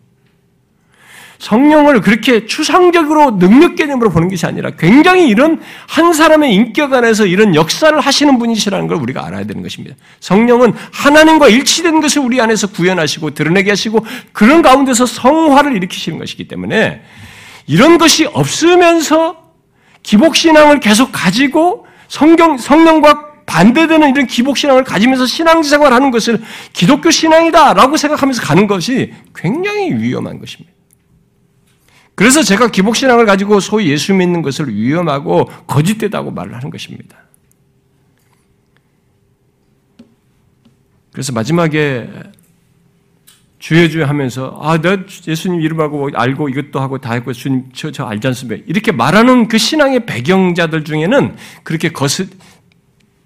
성령을 그렇게 추상적으로 능력 개념으로 보는 것이 아니라 굉장히 이런 한 사람의 인격 안에서 이런 역사를 하시는 분이시라는 걸 우리가 알아야 되는 것입니다. 성령은 하나님과 일치된 것을 우리 안에서 구현하시고 드러내게 하시고 그런 가운데서 성화를 일으키시는 것이기 때문에 이런 것이 없으면서 기복신앙을 계속 가지고 성경, 성령과 반대되는 이런 기복신앙을 가지면서 신앙생활 하는 것을 기독교 신앙이다 라고 생각하면서 가는 것이 굉장히 위험한 것입니다. 그래서 제가 기복신앙을 가지고 소위 예수 믿는 것을 위험하고 거짓되다고 말을 하는 것입니다. 그래서 마지막에 주여 주여 하면서 아, 내가 예수님 이름하고 알고 이것도 하고 다 했고 주님 저, 저 알지 않습니까? 이렇게 말하는 그 신앙의 배경자들 중에는 그렇게 거스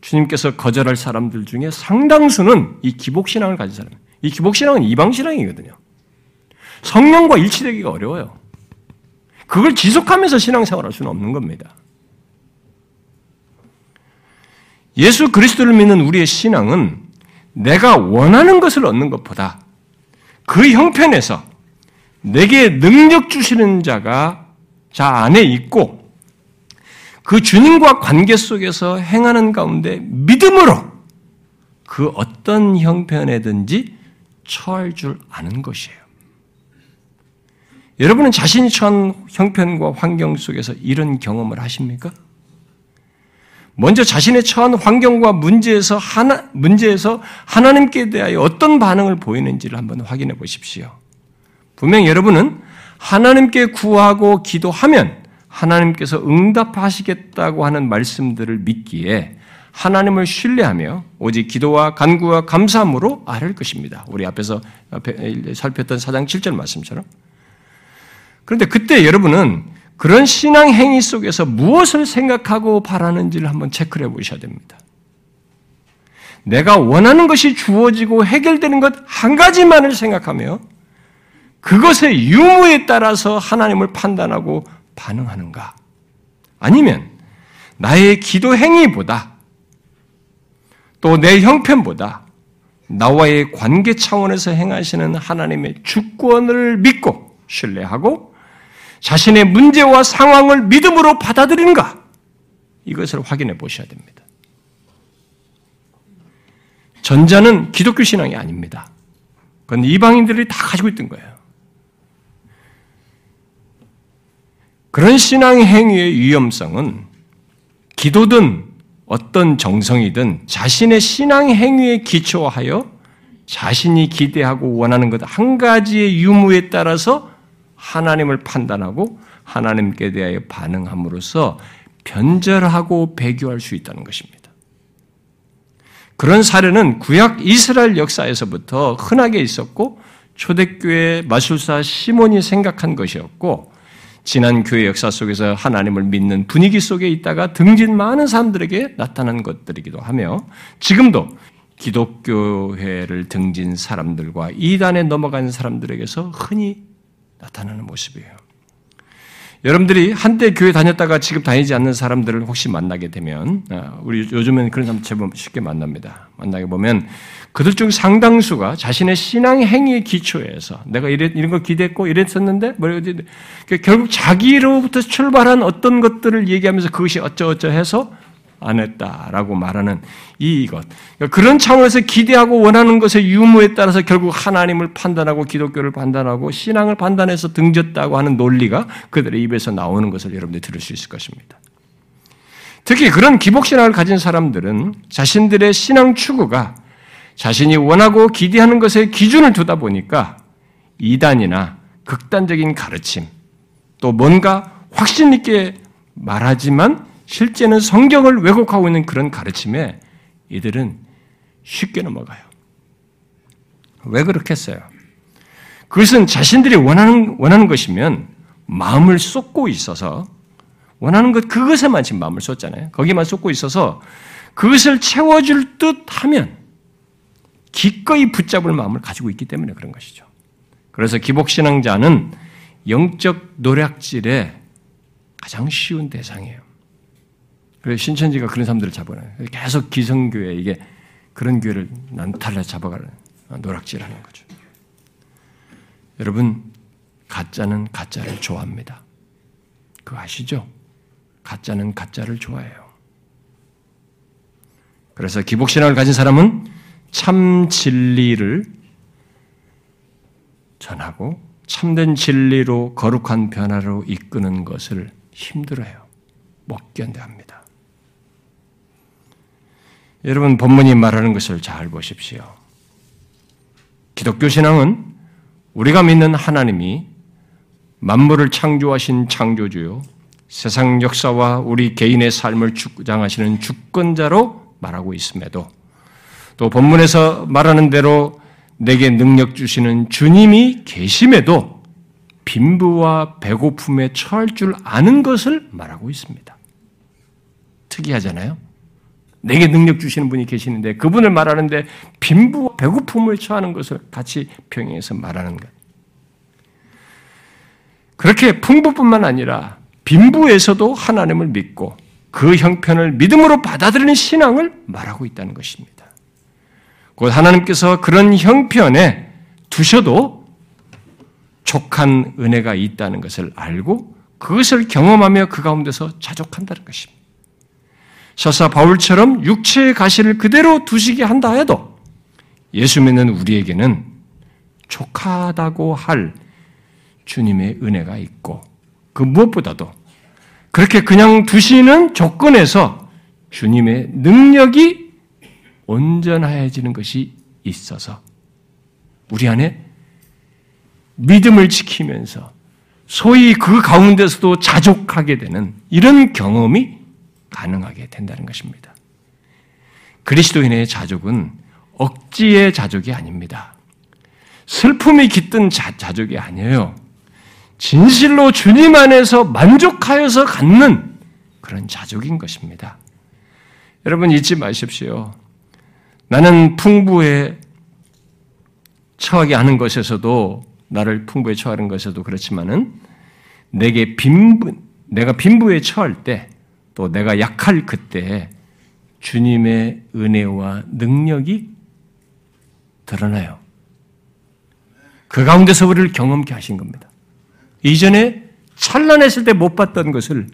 주님께서 거절할 사람들 중에 상당수는 이 기복신앙을 가진 사람. 이 기복신앙은 이방신앙이거든요. 성령과 일치되기가 어려워요. 그걸 지속하면서 신앙생활 할 수는 없는 겁니다. 예수 그리스도를 믿는 우리의 신앙은 내가 원하는 것을 얻는 것보다 그 형편에서 내게 능력 주시는 자가 자 안에 있고 그 주님과 관계 속에서 행하는 가운데 믿음으로 그 어떤 형편에든지 처할 줄 아는 것이에요. 여러분은 자신이 처한 형편과 환경 속에서 이런 경험을 하십니까? 먼저 자신의 처한 환경과 문제에서 하나, 문제에서 하나님께 대하여 어떤 반응을 보이는지를 한번 확인해 보십시오. 분명 여러분은 하나님께 구하고 기도하면 하나님께서 응답하시겠다고 하는 말씀들을 믿기에 하나님을 신뢰하며 오직 기도와 간구와 감사함으로 아를 것입니다. 우리 앞에서 살폈던 사장 7절 말씀처럼. 그런데 그때 여러분은 그런 신앙 행위 속에서 무엇을 생각하고 바라는지를 한번 체크를 해 보셔야 됩니다. 내가 원하는 것이 주어지고 해결되는 것 한 가지만을 생각하며 그것의 유무에 따라서 하나님을 판단하고 반응하는가? 아니면 나의 기도 행위보다 또 내 형편보다 나와의 관계 차원에서 행하시는 하나님의 주권을 믿고 신뢰하고 자신의 문제와 상황을 믿음으로 받아들이는가? 이것을 확인해 보셔야 됩니다. 전자는 기독교 신앙이 아닙니다. 그건 이방인들이 다 가지고 있던 거예요. 그런 신앙 행위의 위험성은 기도든 어떤 정성이든 자신의 신앙 행위에 기초하여 자신이 기대하고 원하는 것 한 가지의 유무에 따라서 하나님을 판단하고 하나님께 대하여 반응함으로써 변절하고 배교할 수 있다는 것입니다. 그런 사례는 구약 이스라엘 역사에서부터 흔하게 있었고 초대교회 마술사 시몬이 생각한 것이었고 지난 교회 역사 속에서 하나님을 믿는 분위기 속에 있다가 등진 많은 사람들에게 나타난 것들이기도 하며 지금도 기독교회를 등진 사람들과 이단에 넘어간 사람들에게서 흔히 나타나는 모습이에요. 여러분들이 한때 교회 다녔다가 지금 다니지 않는 사람들을 혹시 만나게 되면, 아, 우리 요즘은 그런 사람 제법 쉽게 만납니다. 만나게 보면 그들 중 상당수가 자신의 신앙 행위의 기초에서 내가 이래, 이런 걸 기대했고 이랬었는데, 뭐, 결국 자기로부터 출발한 어떤 것들을 얘기하면서 그것이 어쩌어쩌 해서 안 했다라고 말하는 이것. 그러니까 그런 차원에서 기대하고 원하는 것의 유무에 따라서 결국 하나님을 판단하고 기독교를 판단하고 신앙을 판단해서 등졌다고 하는 논리가 그들의 입에서 나오는 것을 여러분들이 들을 수 있을 것입니다. 특히 그런 기복신앙을 가진 사람들은 자신들의 신앙 추구가 자신이 원하고 기대하는 것에 기준을 두다 보니까 이단이나 극단적인 가르침, 또 뭔가 확신 있게 말하지만 실제는 성경을 왜곡하고 있는 그런 가르침에 이들은 쉽게 넘어가요. 왜 그렇겠어요? 그것은 자신들이 원하는, 원하는 것이면 마음을 쏟고 있어서 원하는 것, 그것에만 지금 마음을 쏟잖아요. 거기만 쏟고 있어서 그것을 채워줄 듯 하면 기꺼이 붙잡을 마음을 가지고 있기 때문에 그런 것이죠. 그래서 기복신앙자는 영적 노략질의 가장 쉬운 대상이에요. 그래서 신천지가 그런 사람들을 잡아놔요. 계속 기성교회, 이게 그런 교회를 난탈해 잡아가는 노략질하는 거죠. 여러분, 가짜는 가짜를 좋아합니다. 그거 아시죠? 가짜는 가짜를 좋아해요. 그래서 기복신앙을 가진 사람은 참 진리를 전하고 참된 진리로 거룩한 변화로 이끄는 것을 힘들어요. 못 견뎌합니다. 여러분 본문이 말하는 것을 잘 보십시오. 기독교 신앙은 우리가 믿는 하나님이 만물을 창조하신 창조주요, 세상 역사와 우리 개인의 삶을 주장하시는 주권자로 말하고 있음에도 또 본문에서 말하는 대로 내게 능력 주시는 주님이 계심에도 빈부와 배고픔에 처할 줄 아는 것을 말하고 있습니다. 특이하잖아요? 내게 능력 주시는 분이 계시는데 그분을 말하는데 빈부와 배고픔을 처하는 것을 같이 병행해서 말하는 것. 그렇게 풍부뿐만 아니라 빈부에서도 하나님을 믿고 그 형편을 믿음으로 받아들이는 신앙을 말하고 있다는 것입니다. 곧 하나님께서 그런 형편에 두셔도 족한 은혜가 있다는 것을 알고 그것을 경험하며 그 가운데서 자족한다는 것입니다. 설사 바울처럼 육체의 가시를 그대로 두시게 한다 해도 예수 믿는 우리에게는 족하다고 할 주님의 은혜가 있고 그 무엇보다도 그렇게 그냥 두시는 조건에서 주님의 능력이 온전해지는 것이 있어서 우리 안에 믿음을 지키면서 소위 그 가운데서도 자족하게 되는 이런 경험이 가능하게 된다는 것입니다. 그리스도인의 자족은 억지의 자족이 아닙니다. 슬픔이 깃든 자, 자족이 아니에요. 진실로 주님 안에서 만족하여서 갖는 그런 자족인 것입니다. 여러분 잊지 마십시오. 나는 풍부에 처하게 하는 것에서도 나를 풍부에 처하는 것에도 그렇지만은 내게 빈부 내가 빈부에 처할 때 또 내가 약할 그때 주님의 은혜와 능력이 드러나요. 그 가운데서 우리를 경험케 하신 겁니다. 이전에 찬란했을 때 못 봤던 것을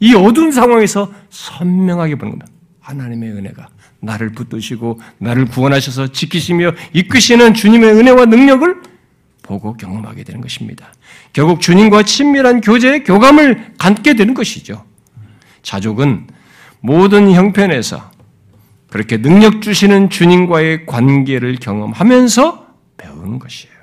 이 어두운 상황에서 선명하게 보는 겁니다. 하나님의 은혜가 나를 붙드시고 나를 구원하셔서 지키시며 이끄시는 주님의 은혜와 능력을 보고 경험하게 되는 것입니다. 결국 주님과 친밀한 교제의 교감을 갖게 되는 것이죠. 자족은 모든 형편에서 그렇게 능력 주시는 주님과의 관계를 경험하면서 배우는 것이에요.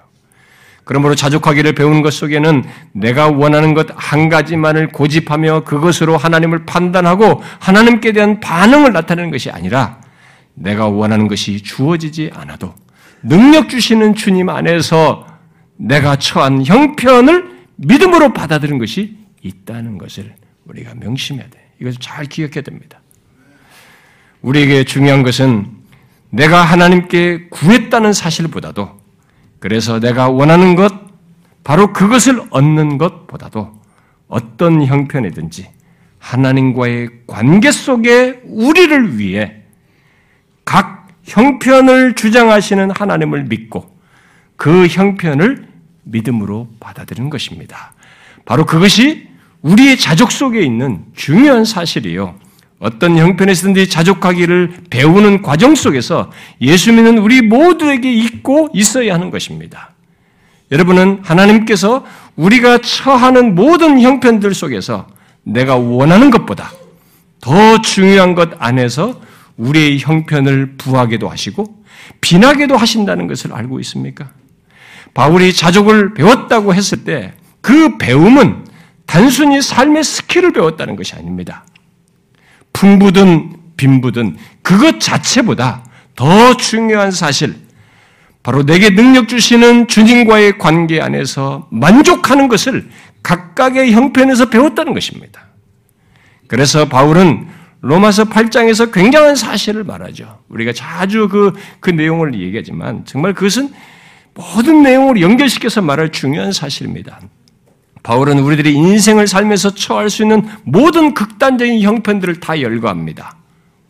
그러므로 자족하기를 배우는 것 속에는 내가 원하는 것 한 가지만을 고집하며 그것으로 하나님을 판단하고 하나님께 대한 반응을 나타내는 것이 아니라 내가 원하는 것이 주어지지 않아도 능력 주시는 주님 안에서 내가 처한 형편을 믿음으로 받아들인 것이 있다는 것을 우리가 명심해야 돼. 이것을 잘 기억해야 됩니다. 우리에게 중요한 것은 내가 하나님께 구했다는 사실보다도 그래서 내가 원하는 것, 바로 그것을 얻는 것보다도 어떤 형편이든지 하나님과의 관계 속에 우리를 위해 각 형편을 주장하시는 하나님을 믿고 그 형편을 믿음으로 받아들이는 것입니다. 바로 그것이 우리의 자족 속에 있는 중요한 사실이요. 어떤 형편에서든지 자족하기를 배우는 과정 속에서 예수 믿는 우리 모두에게 있고 있어야 하는 것입니다. 여러분은 하나님께서 우리가 처하는 모든 형편들 속에서 내가 원하는 것보다 더 중요한 것 안에서 우리의 형편을 부하게도 하시고 빈하게도 하신다는 것을 알고 있습니까? 바울이 자족을 배웠다고 했을 때 그 배움은 단순히 삶의 skill을 배웠다는 것이 아닙니다. 풍부든 빈부든 그것 자체보다 더 중요한 사실, 바로 내게 능력 주시는 주님과의 관계 안에서 만족하는 것을 각각의 형편에서 배웠다는 것입니다. 그래서 바울은 로마서 8장에서 굉장한 사실을 말하죠. 우리가 자주 그, 그 내용을 얘기하지만 정말 그것은 모든 내용을 연결시켜서 말할 중요한 사실입니다. 바울은 우리들이 인생을 살면서 처할 수 있는 모든 극단적인 형편들을 다 열거합니다.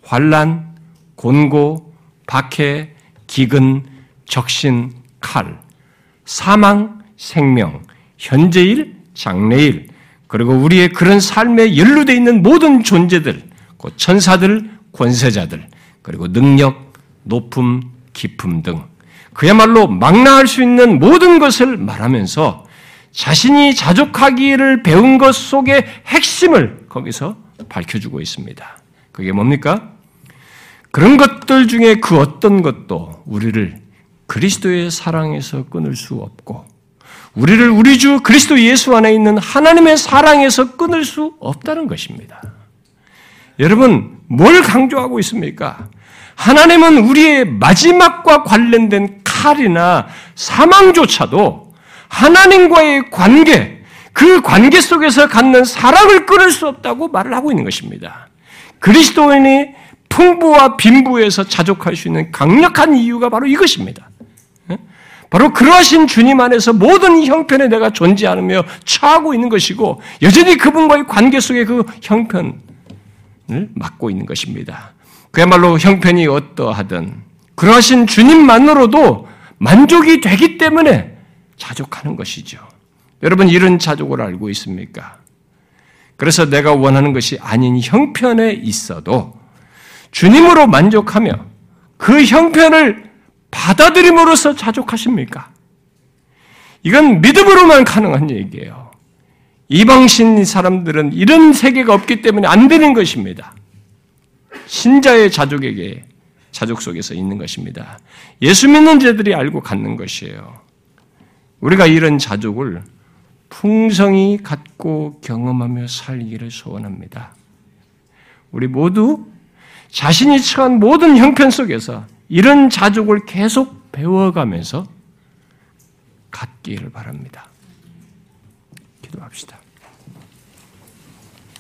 환란, 곤고, 박해, 기근, 적신, 칼, 사망, 생명, 현재일, 장래일, 그리고 우리의 그런 삶에 연루되어 있는 모든 존재들, 천사들, 권세자들, 그리고 능력, 높음, 기품 등 그야말로 망라할 수 있는 모든 것을 말하면서 자신이 자족하기를 배운 것 속의 핵심을 거기서 밝혀주고 있습니다. 그게 뭡니까? 그런 것들 중에 그 어떤 것도 우리를 그리스도의 사랑에서 끊을 수 없고, 우리를 우리 주 그리스도 예수 안에 있는 하나님의 사랑에서 끊을 수 없다는 것입니다. 여러분, 뭘 강조하고 있습니까? 하나님은 우리의 마지막과 관련된 칼이나 사망조차도 하나님과의 관계, 그 관계 속에서 갖는 사랑을 끊을 수 없다고 말을 하고 있는 것입니다. 그리스도인이 풍부와 빈부에서 자족할 수 있는 강력한 이유가 바로 이것입니다. 바로 그러하신 주님 안에서 모든 형편에 내가 존재하며 처하고 있는 것이고 여전히 그분과의 관계 속에 그 형편을 맡고 있는 것입니다. 그야말로 형편이 어떠하든 그러하신 주님만으로도 만족이 되기 때문에 자족하는 것이죠. 여러분 이런 자족을 알고 있습니까? 그래서 내가 원하는 것이 아닌 형편에 있어도 주님으로 만족하며 그 형편을 받아들임으로써 자족하십니까? 이건 믿음으로만 가능한 얘기예요. 이방신 사람들은 이런 세계가 없기 때문에 안 되는 것입니다. 신자의 자족에게 자족 속에서 있는 것입니다. 예수 믿는 자들이 알고 갖는 것이에요. 우리가 이런 자족을 풍성히 갖고 경험하며 살기를 소원합니다. 우리 모두 자신이 처한 모든 형편 속에서 이런 자족을 계속 배워가면서 갖기를 바랍니다. 기도합시다.